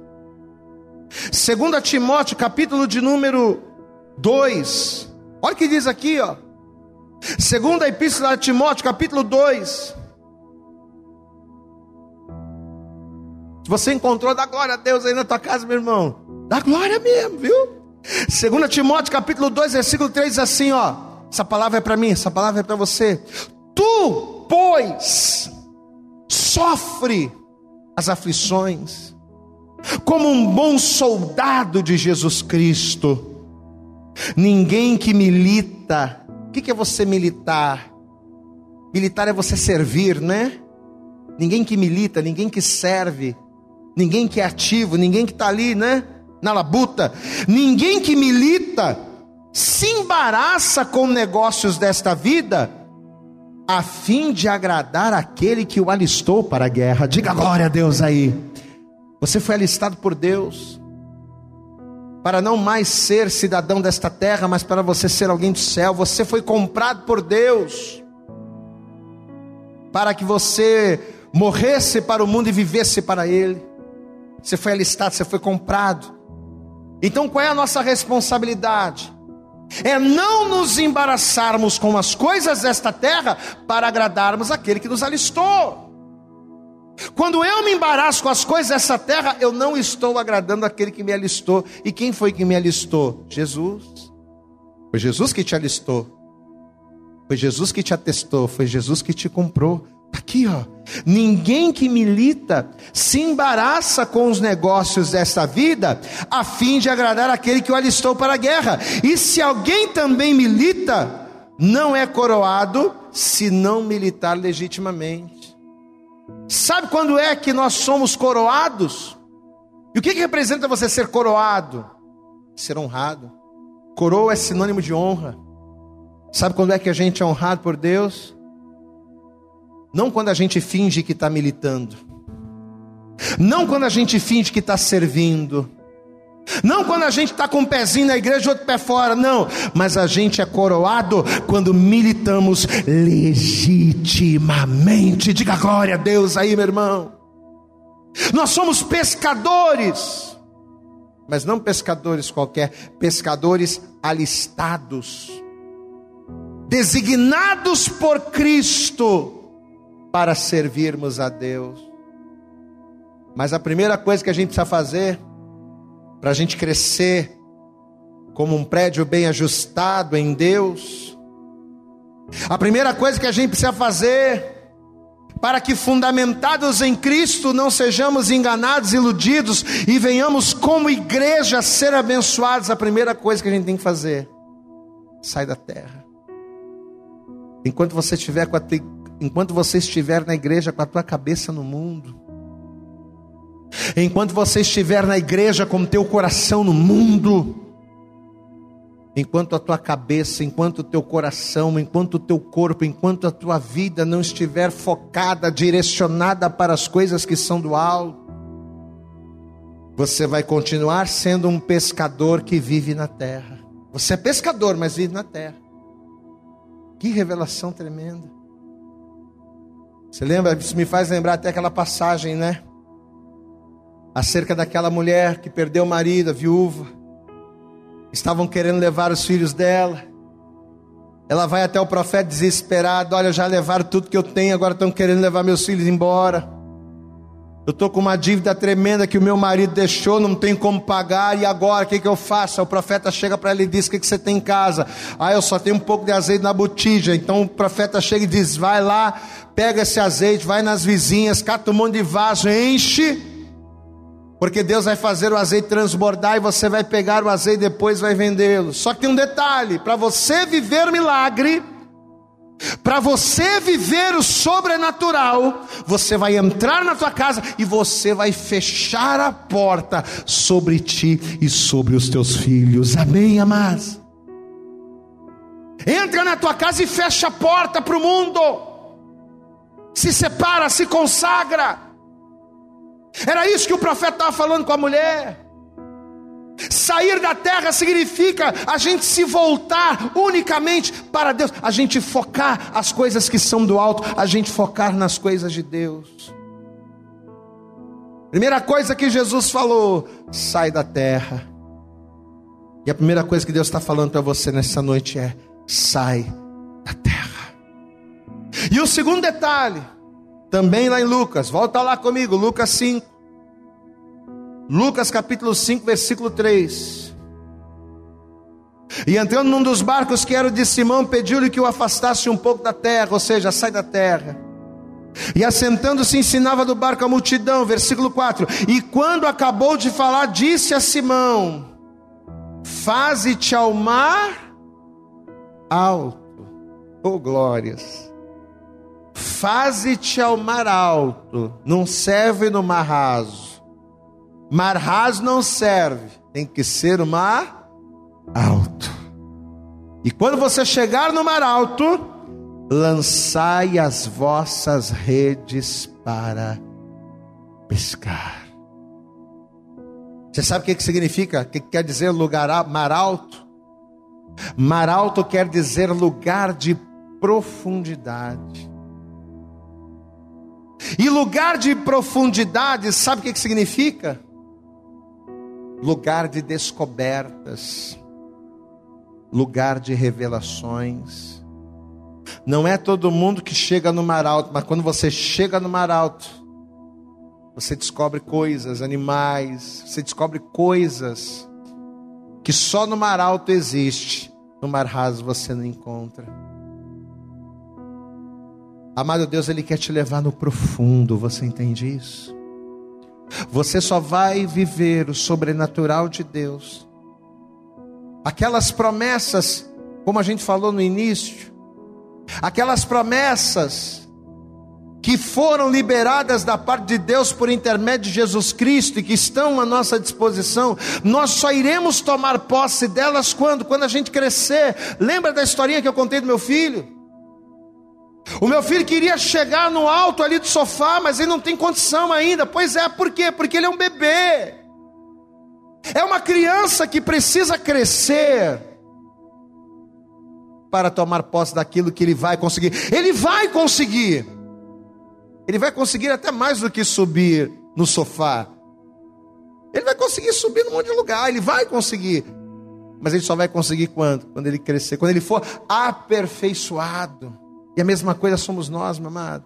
Segunda Timóteo, capítulo de número 2. Olha o que diz aqui, ó. Segunda Epístola de Timóteo, capítulo 2. Se você encontrou, dá glória a Deus aí na tua casa, meu irmão. Dá glória mesmo, viu? 2 Timóteo capítulo 2, versículo 3 diz assim, ó. Essa palavra é para mim, essa palavra é para você. Tu, pois, sofre as aflições, como um bom soldado de Jesus Cristo. Ninguém que milita, o que é você militar? Militar é você servir, né? Ninguém que milita, ninguém que serve, ninguém que é ativo, ninguém que está ali, né? Na labuta. Ninguém que milita se embaraça com negócios desta vida, a fim de agradar aquele que o alistou para a guerra. Diga glória a Deus aí. Você foi alistado por Deus para não mais ser cidadão desta terra, mas para você ser alguém do céu. Você foi comprado por Deus para que você morresse para o mundo e vivesse para Ele. Você foi alistado, você foi comprado. Então qual é a nossa responsabilidade? É não nos embaraçarmos com as coisas desta terra para agradarmos aquele que nos alistou. Quando eu me embaraço com as coisas dessa terra, eu não estou agradando aquele que me alistou. E quem foi que me alistou? Jesus. Foi Jesus que te alistou. Foi Jesus que te atestou. Foi Jesus que te comprou. Está Aqui, ó. Ninguém que milita se embaraça com os negócios desta vida, a fim de agradar aquele que o alistou para a guerra. E se alguém também milita, não é coroado se não militar legitimamente. Sabe quando é que nós somos coroados? E o que, que representa você ser coroado? Ser honrado. Coroa é sinônimo de honra. Sabe quando é que a gente é honrado por Deus? Não quando a gente finge que está militando. Não quando a gente finge que está servindo. Não quando a gente está com um pezinho na igreja e outro pé fora, não. Mas a gente é coroado quando militamos legitimamente. Diga glória a Deus aí, meu irmão. Nós somos pescadores, mas não pescadores qualquer, pescadores alistados, designados por Cristo para servirmos a Deus. Mas a primeira coisa que a gente precisa fazer, para a gente crescer como um prédio bem ajustado em Deus, a primeira coisa que a gente precisa fazer, para que fundamentados em Cristo não sejamos enganados, iludidos e venhamos como igreja ser abençoados, a primeira coisa que a gente tem que fazer, sai da terra. Enquanto você estiver com a enquanto você estiver na igreja com a tua cabeça no mundo, enquanto você estiver na igreja com o teu coração no mundo, enquanto a tua cabeça, enquanto o teu coração, enquanto o teu corpo, enquanto a tua vida não estiver focada, direcionada para as coisas que são do alto, você vai continuar sendo um pescador que vive na terra. Você é pescador, mas vive na terra. Que revelação tremenda. Você lembra? Isso me faz lembrar até aquela passagem, né? Acerca daquela mulher que perdeu o marido, a viúva. Estavam querendo levar os filhos dela. Ela vai até o profeta desesperada: Olha, já levaram tudo que eu tenho, agora estão querendo levar meus filhos embora. Eu estou com uma dívida tremenda que o meu marido deixou, não tem como pagar, e agora o que, que eu faço? o profeta chega para ele e diz: O que, que você tem em casa? Ah, eu só tenho um pouco de azeite na botija. Então o profeta chega e diz: Vai lá, pega esse azeite, vai nas vizinhas, cata um monte de vaso, enche, porque Deus vai fazer o azeite transbordar e você vai pegar o azeite e depois vai vendê-lo. Só que tem um detalhe: para você viver milagre, para você viver o sobrenatural, você vai entrar na tua casa e você vai fechar a porta sobre ti e sobre os teus filhos. Amém, amados? Entra na tua casa e fecha a porta para o mundo. Se separa, se consagra. Era isso que o profeta estava falando com a mulher. Sair da terra significa a gente se voltar unicamente para Deus, a gente focar as coisas que são do alto, a gente focar nas coisas de Deus. Primeira coisa que Jesus falou: sai da terra. E a primeira coisa que Deus está falando para você nessa noite é: sai da terra. E o segundo detalhe, também lá em Lucas, volta lá comigo, Lucas 5. Lucas capítulo 5, versículo 3. E entrando num dos barcos que era o de Simão, pediu-lhe que o afastasse um pouco da terra, ou seja, sai da terra. E assentando-se ensinava do barco a multidão, versículo 4. E quando acabou de falar, disse a Simão: Faze-te ao mar alto, oh glórias. Faze-te ao mar alto, não serve no mar raso Mar raso não serve, tem que ser o mar alto. E quando você chegar no mar alto, lançai as vossas redes para pescar. Você sabe o que, que significa? O que, que quer dizer lugar mar alto? Mar alto quer dizer lugar de profundidade. E lugar de profundidade, sabe o que, que significa? Lugar de descobertas, lugar de revelações. Não é todo mundo que chega no mar alto, mas quando você chega no mar alto, você descobre coisas, animais, você descobre coisas que só no mar alto existe, no mar raso você não encontra. Amado Deus, Ele quer te levar no profundo, você entende isso? Você só vai viver o sobrenatural de Deus. Aquelas promessas, como a gente falou no início, aquelas promessas que foram liberadas da parte de Deus por intermédio de Jesus Cristo e que estão à nossa disposição, nós só iremos tomar posse delas quando? Quando a gente crescer. Lembra da historinha que eu contei do meu filho? O meu filho queria chegar no alto ali do sofá, mas ele não tem condição ainda. Pois é, por quê? Porque ele é um bebê. É uma criança que precisa crescer para tomar posse daquilo que ele vai conseguir. Ele vai conseguir. Ele vai conseguir até mais do que subir no sofá. Ele vai conseguir subir num monte de lugar, ele vai conseguir. Mas ele só vai conseguir quando? Quando ele crescer, quando ele for aperfeiçoado. E a mesma coisa somos nós, meu amado.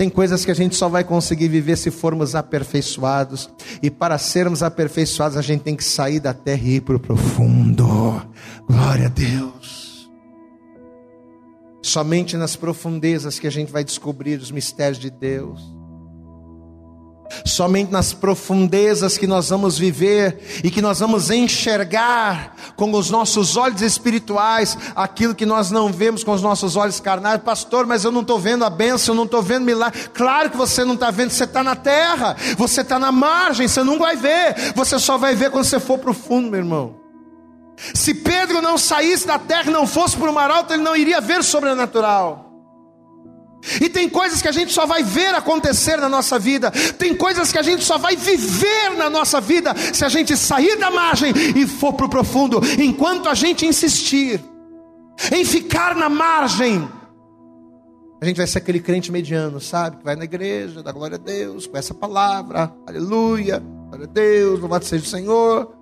Tem coisas que a gente só vai conseguir viver se formos aperfeiçoados. E para sermos aperfeiçoados, a gente tem que sair da terra e ir para o profundo. Glória a Deus. Somente nas profundezas que a gente vai descobrir os mistérios de Deus. Somente nas profundezas que nós vamos viver e que nós vamos enxergar com os nossos olhos espirituais aquilo que nós não vemos com os nossos olhos carnais. Pastor, mas eu não estou vendo a bênção, eu não estou vendo milagre. Claro que você não está vendo, você está na terra, você está na margem, você não vai ver. Você só vai ver quando você for para o fundo, meu irmão. Se Pedro não saísse da terra e não fosse para o mar alto, ele não iria ver o sobrenatural. E tem coisas que a gente só vai ver acontecer na nossa vida, tem coisas que a gente só vai viver na nossa vida se a gente sair da margem e for para o profundo. Enquanto a gente insistir em ficar na margem, a gente vai ser aquele crente mediano, sabe? Que vai na igreja, dá glória a Deus, com essa palavra, aleluia, glória a Deus, louvado seja o Senhor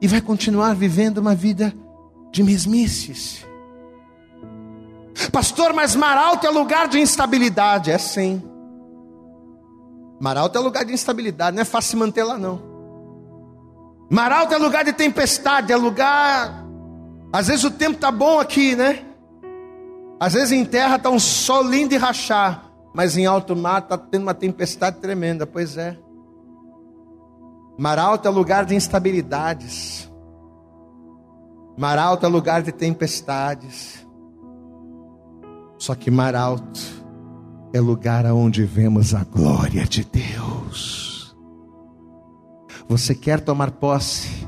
e vai continuar vivendo uma vida de mesmices. Pastor, mas Maralto é lugar de instabilidade. É sim. Maralto é lugar de instabilidade, não é fácil se manter lá não. Maralto é lugar de tempestade, é lugar. Às vezes o tempo tá bom aqui, né? Às vezes em terra tá um sol lindo e rachar, mas em alto mar tá tendo uma tempestade tremenda, pois é. Mar alto é lugar de instabilidades. Mar alto é lugar de tempestades. Só que mar alto é lugar onde vemos a glória de Deus. Você quer tomar posse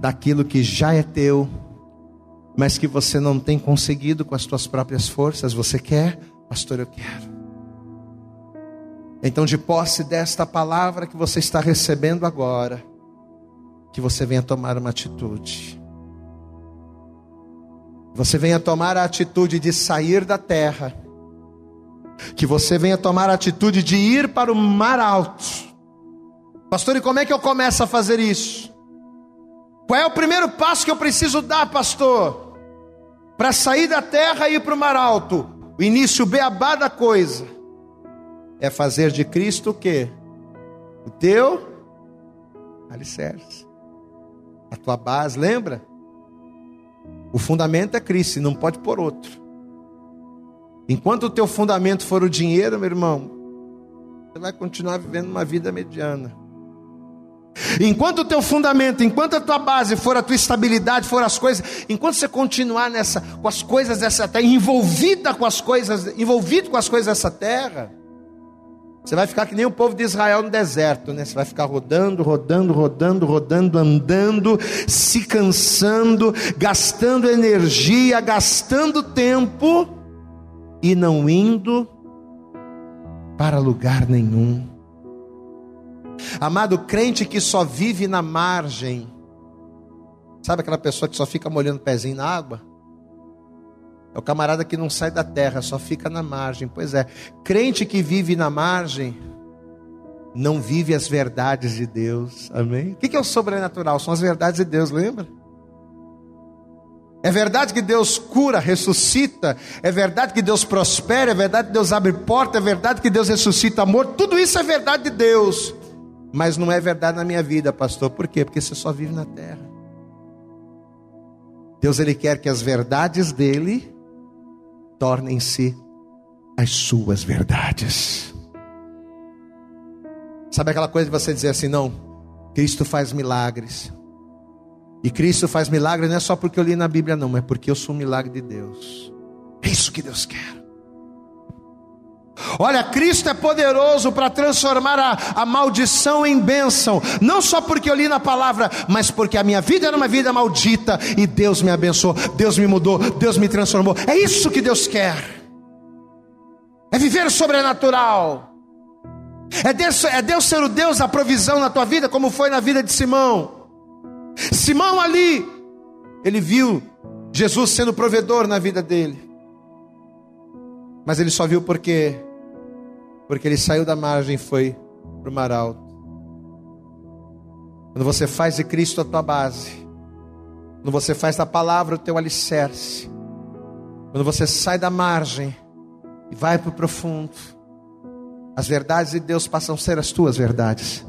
daquilo que já é teu, mas que você não tem conseguido com as suas próprias forças? Você quer? Pastor, eu quero. Então, de posse desta palavra que você está recebendo agora, que você venha tomar uma atitude. Você venha tomar a atitude de sair da terra. Que você venha tomar a atitude de ir para o mar alto. Pastor, e como é que eu começo a fazer isso? Qual é o primeiro passo que eu preciso dar, pastor? Para sair da terra e ir para o mar alto. O início, beabá da coisa é fazer de Cristo o quê? O teu alicerce. A tua base, lembra? O fundamento é Cristo, não pode pôr outro. Enquanto o teu fundamento for o dinheiro, meu irmão, você vai continuar vivendo uma vida mediana. Enquanto o teu fundamento, enquanto a tua base for a tua estabilidade, for as coisas, enquanto você continuar nessa, com as coisas dessa terra, envolvida com as coisas, envolvido com as coisas dessa terra, você vai ficar que nem o povo de Israel no deserto, né? Você vai ficar rodando, rodando, rodando, rodando, andando, se cansando, gastando energia, gastando tempo e não indo para lugar nenhum. Amado crente que só vive na margem, sabe aquela pessoa que só fica molhando o pezinho na água? É o camarada que não sai da terra, só fica na margem. Pois é, crente que vive na margem não vive as verdades de Deus. Amém? O que é o sobrenatural? São as verdades de Deus, lembra? É verdade que Deus cura, ressuscita, é verdade que Deus prospera, é verdade que Deus abre porta, é verdade que Deus ressuscita amor, tudo isso é verdade de Deus, mas não é verdade na minha vida, pastor, por quê? Porque você só vive na terra. Deus ele quer que as verdades dele tornem-se as suas verdades. Sabe aquela coisa de você dizer assim, não, Cristo faz milagres. E Cristo faz milagres não é só porque eu li na Bíblia, não, mas porque eu sou um milagre de Deus. É isso que Deus quer. Olha, Cristo é poderoso para transformar a, a, maldição em bênção, não só porque eu li na palavra, mas porque a minha vida era uma vida maldita e Deus me abençoou, Deus me mudou, Deus me transformou. É isso que Deus quer, é viver o sobrenatural, é Deus, é Deus ser o Deus da provisão na tua vida, como foi na vida de Simão. Simão ali, ele viu Jesus sendo provedor na vida dele. Mas ele só viu porque porque ele saiu da margem e foi para o mar alto. Quando você faz de Cristo a tua base, quando você faz da palavra o teu alicerce, quando você sai da margem e vai para o profundo, as verdades de Deus passam a ser as tuas verdades.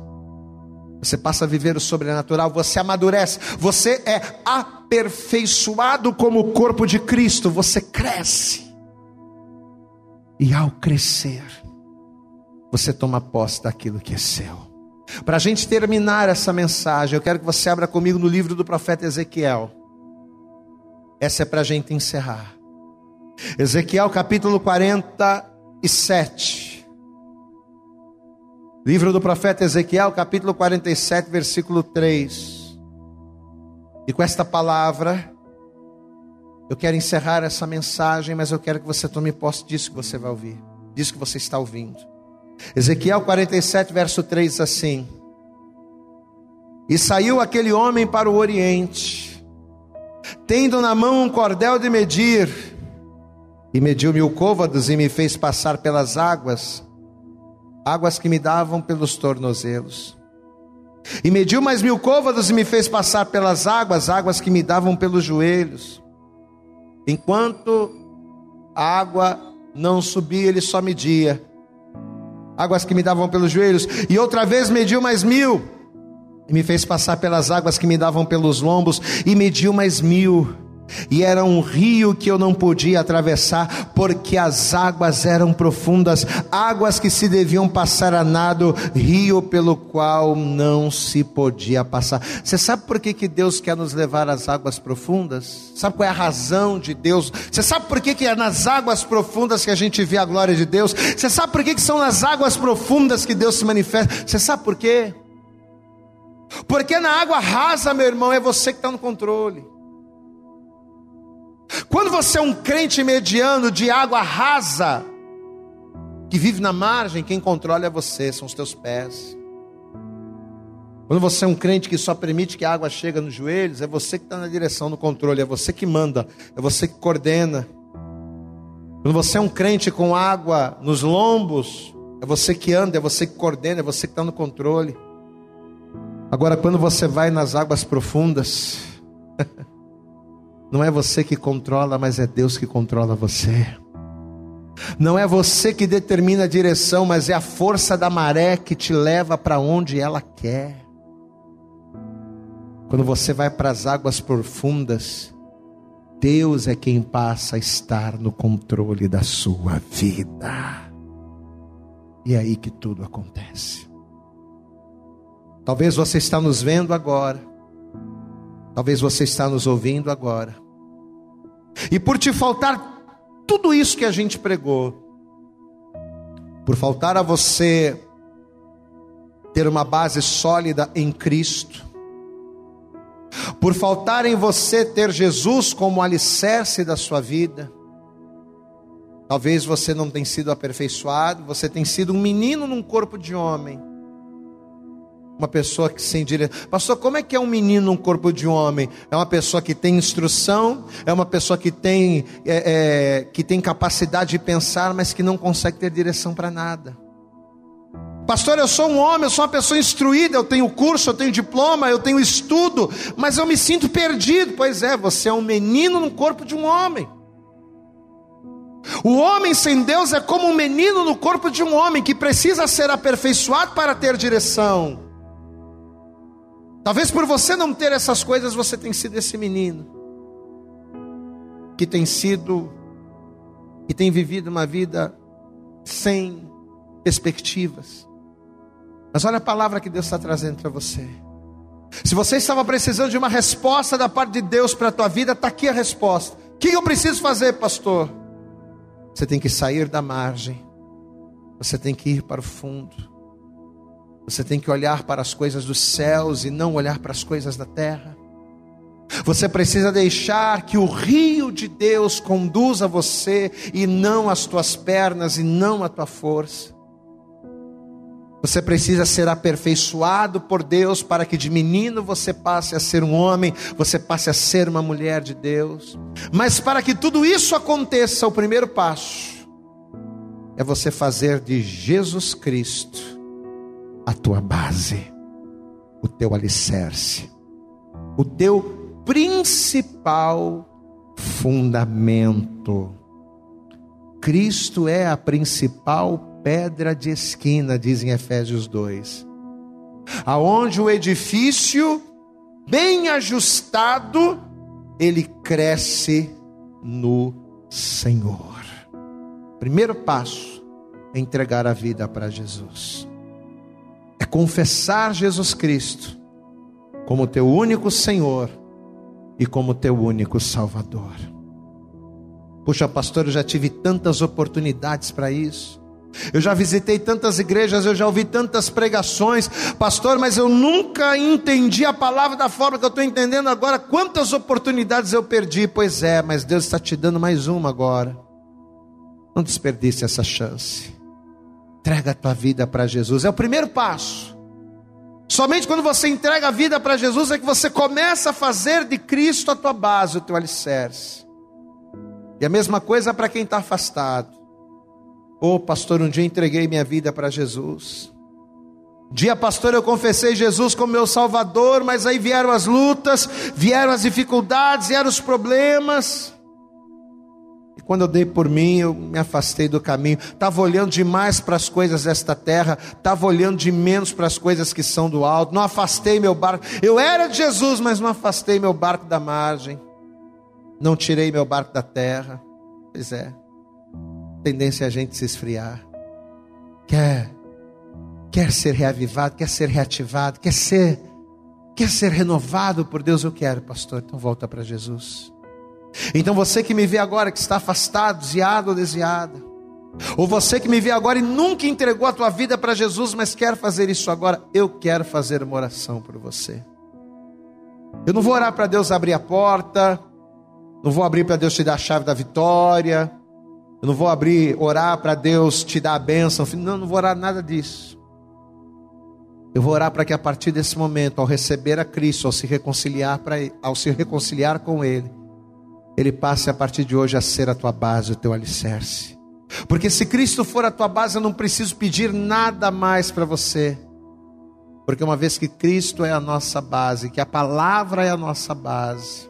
Você passa a viver o sobrenatural, você amadurece, você é aperfeiçoado como o corpo de Cristo, você cresce. E ao crescer, você toma posse daquilo que é seu. Para a gente terminar essa mensagem, eu quero que você abra comigo no livro do profeta Ezequiel. Essa é para a gente encerrar. Ezequiel capítulo 47. Livro do profeta Ezequiel, capítulo 47, versículo 3. E com esta palavra, eu quero encerrar essa mensagem, mas eu quero que você tome posse disso que você vai ouvir, disso que você está ouvindo. Ezequiel 47, verso 3 diz assim: E saiu aquele homem para o oriente, tendo na mão um cordel de medir, e mediu mil côvados e me fez passar pelas águas, águas que me davam pelos tornozelos. E mediu mais mil côvados e me fez passar pelas águas, águas que me davam pelos joelhos. Enquanto a água não subia, ele só media águas que me davam pelos joelhos, e outra vez mediu mais mil, e me fez passar pelas águas que me davam pelos lombos, e mediu mais mil e era um rio que eu não podia atravessar, porque as águas eram profundas, águas que se deviam passar a nado, rio pelo qual não se podia passar. Você sabe por que, que Deus quer nos levar às águas profundas? Sabe qual é a razão de Deus? Você sabe por que, que é nas águas profundas que a gente vê a glória de Deus? Você sabe por que, que são nas águas profundas que Deus se manifesta? Você sabe por quê? Porque na água rasa, meu irmão, é você que está no controle. Quando você é um crente mediano de água rasa, que vive na margem, quem controla é você, são os teus pés. Quando você é um crente que só permite que a água chegue nos joelhos, é você que está na direção do controle, é você que manda, é você que coordena. Quando você é um crente com água nos lombos, é você que anda, é você que coordena, é você que está no controle. Agora, quando você vai nas águas profundas, Não é você que controla, mas é Deus que controla você. Não é você que determina a direção, mas é a força da maré que te leva para onde ela quer. Quando você vai para as águas profundas, Deus é quem passa a estar no controle da sua vida. E é aí que tudo acontece. Talvez você está nos vendo agora. Talvez você está nos ouvindo agora. E por te faltar tudo isso que a gente pregou, por faltar a você ter uma base sólida em Cristo, por faltar em você ter Jesus como alicerce da sua vida, talvez você não tenha sido aperfeiçoado, você tem sido um menino num corpo de homem uma pessoa que sem direção. Pastor, como é que é um menino no corpo de um homem? É uma pessoa que tem instrução, é uma pessoa que tem, é, é, que tem capacidade de pensar, mas que não consegue ter direção para nada. Pastor, eu sou um homem, eu sou uma pessoa instruída, eu tenho curso, eu tenho diploma, eu tenho estudo, mas eu me sinto perdido. Pois é, você é um menino no corpo de um homem. O homem sem Deus é como um menino no corpo de um homem que precisa ser aperfeiçoado para ter direção. Talvez por você não ter essas coisas, você tem sido esse menino que tem sido e tem vivido uma vida sem perspectivas. Mas olha a palavra que Deus está trazendo para você. Se você estava precisando de uma resposta da parte de Deus para a tua vida, está aqui a resposta. O que eu preciso fazer, pastor? Você tem que sair da margem. Você tem que ir para o fundo. Você tem que olhar para as coisas dos céus e não olhar para as coisas da terra. Você precisa deixar que o rio de Deus conduza você e não as tuas pernas e não a tua força. Você precisa ser aperfeiçoado por Deus para que de menino você passe a ser um homem, você passe a ser uma mulher de Deus. Mas para que tudo isso aconteça, o primeiro passo é você fazer de Jesus Cristo a tua base, o teu alicerce, o teu principal fundamento. Cristo é a principal pedra de esquina, diz em Efésios 2. Aonde o edifício, bem ajustado, ele cresce no Senhor. Primeiro passo entregar a vida para Jesus. É confessar Jesus Cristo como teu único Senhor e como teu único Salvador. Puxa, pastor, eu já tive tantas oportunidades para isso. Eu já visitei tantas igrejas, eu já ouvi tantas pregações, pastor, mas eu nunca entendi a palavra da forma que eu estou entendendo agora. Quantas oportunidades eu perdi? Pois é, mas Deus está te dando mais uma agora. Não desperdice essa chance. Entrega a tua vida para Jesus, é o primeiro passo. Somente quando você entrega a vida para Jesus é que você começa a fazer de Cristo a tua base, o teu alicerce. E a mesma coisa para quem está afastado. Ô oh, pastor, um dia entreguei minha vida para Jesus. Dia, pastor, eu confessei Jesus como meu Salvador, mas aí vieram as lutas, vieram as dificuldades, vieram os problemas. E quando eu dei por mim, eu me afastei do caminho. Estava olhando demais para as coisas desta terra, estava olhando de menos para as coisas que são do alto. Não afastei meu barco. Eu era de Jesus, mas não afastei meu barco da margem. Não tirei meu barco da terra. Pois é tendência é a gente se esfriar. Quer quer ser reavivado, quer ser reativado, quer ser quer ser renovado por Deus, eu quero, pastor. Então volta para Jesus. Então você que me vê agora que está afastado, desviado ou desviada, ou você que me vê agora e nunca entregou a tua vida para Jesus, mas quer fazer isso agora, eu quero fazer uma oração por você. Eu não vou orar para Deus abrir a porta, não vou abrir para Deus te dar a chave da vitória, eu não vou abrir, orar para Deus te dar a bênção. Não, não vou orar nada disso. Eu vou orar para que a partir desse momento, ao receber a Cristo, ao se reconciliar para ao se reconciliar com Ele, Ele passe a partir de hoje a ser a tua base, o teu alicerce. Porque se Cristo for a tua base, eu não preciso pedir nada mais para você. Porque uma vez que Cristo é a nossa base, que a palavra é a nossa base,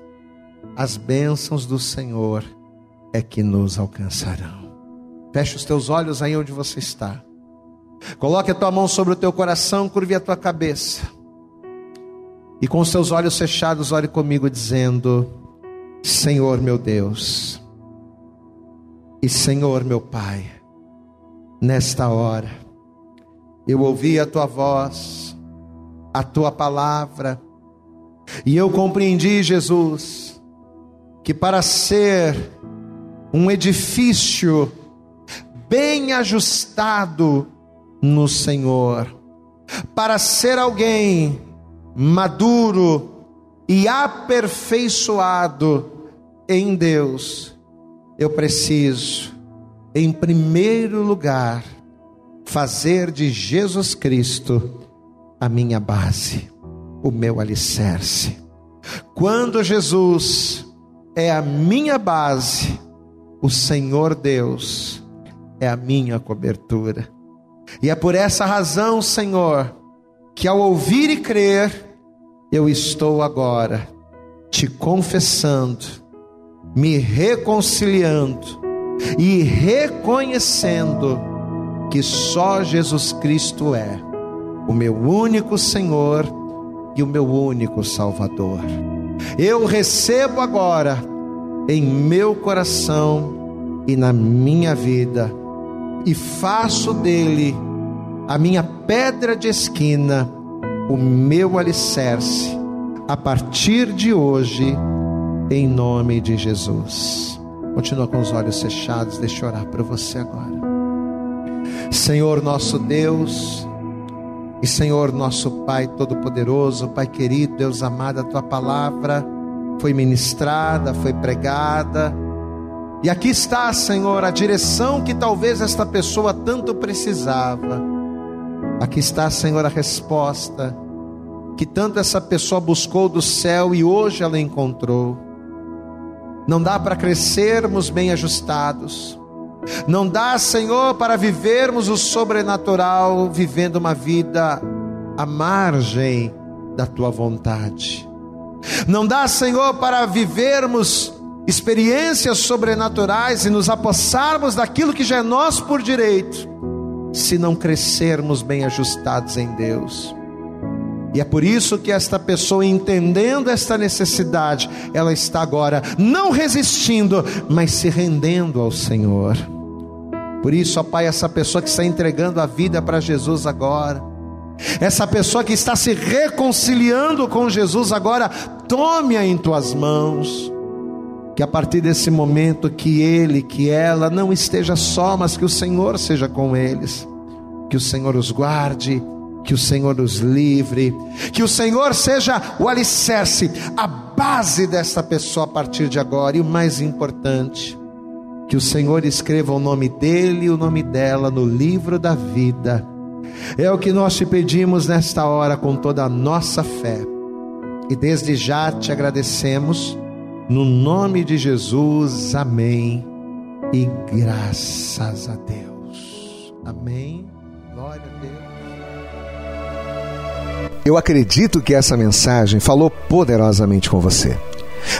as bênçãos do Senhor é que nos alcançarão. Feche os teus olhos aí onde você está. Coloque a tua mão sobre o teu coração, curve a tua cabeça. E com os teus olhos fechados, ore comigo, dizendo: Senhor meu Deus, e Senhor meu Pai, nesta hora, eu ouvi a tua voz, a tua palavra, e eu compreendi, Jesus, que para ser um edifício bem ajustado no Senhor, para ser alguém maduro e aperfeiçoado em Deus, eu preciso, em primeiro lugar, fazer de Jesus Cristo a minha base, o meu alicerce. Quando Jesus é a minha base, o Senhor Deus é a minha cobertura. E é por essa razão, Senhor, que ao ouvir e crer, eu estou agora te confessando, me reconciliando e reconhecendo que só Jesus Cristo é o meu único Senhor e o meu único Salvador. Eu recebo agora em meu coração e na minha vida e faço dele a minha pedra de esquina, o meu alicerce, a partir de hoje, em nome de Jesus. Continua com os olhos fechados, deixa eu orar para você agora. Senhor nosso Deus, e Senhor nosso Pai Todo-Poderoso, Pai querido, Deus amado, a tua palavra foi ministrada, foi pregada, e aqui está, Senhor, a direção que talvez esta pessoa tanto precisava. Aqui está, Senhor, a resposta que tanto essa pessoa buscou do céu e hoje ela encontrou. Não dá para crescermos bem ajustados. Não dá, Senhor, para vivermos o sobrenatural vivendo uma vida à margem da tua vontade. Não dá, Senhor, para vivermos experiências sobrenaturais e nos apossarmos daquilo que já é nosso por direito, se não crescermos bem ajustados em Deus. E é por isso que esta pessoa, entendendo esta necessidade, ela está agora não resistindo, mas se rendendo ao Senhor. Por isso, ó Pai, essa pessoa que está entregando a vida para Jesus agora, essa pessoa que está se reconciliando com Jesus agora, tome-a em tuas mãos que a partir desse momento que ele, que ela não esteja só, mas que o Senhor seja com eles, que o Senhor os guarde, que o Senhor os livre, que o Senhor seja o alicerce, a base dessa pessoa a partir de agora, e o mais importante, que o Senhor escreva o nome dele e o nome dela no livro da vida. É o que nós te pedimos nesta hora com toda a nossa fé. E desde já te agradecemos no nome de Jesus, amém. E graças a Deus. Amém. Glória a Deus. Eu acredito que essa mensagem falou poderosamente com você.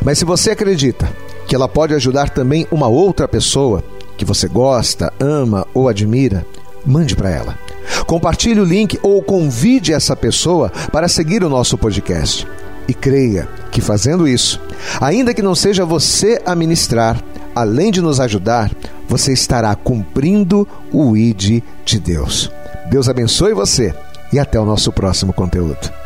Mas se você acredita que ela pode ajudar também uma outra pessoa que você gosta, ama ou admira, mande para ela. Compartilhe o link ou convide essa pessoa para seguir o nosso podcast. E creia que fazendo isso, ainda que não seja você a ministrar, além de nos ajudar, você estará cumprindo o ID de Deus. Deus abençoe você e até o nosso próximo conteúdo.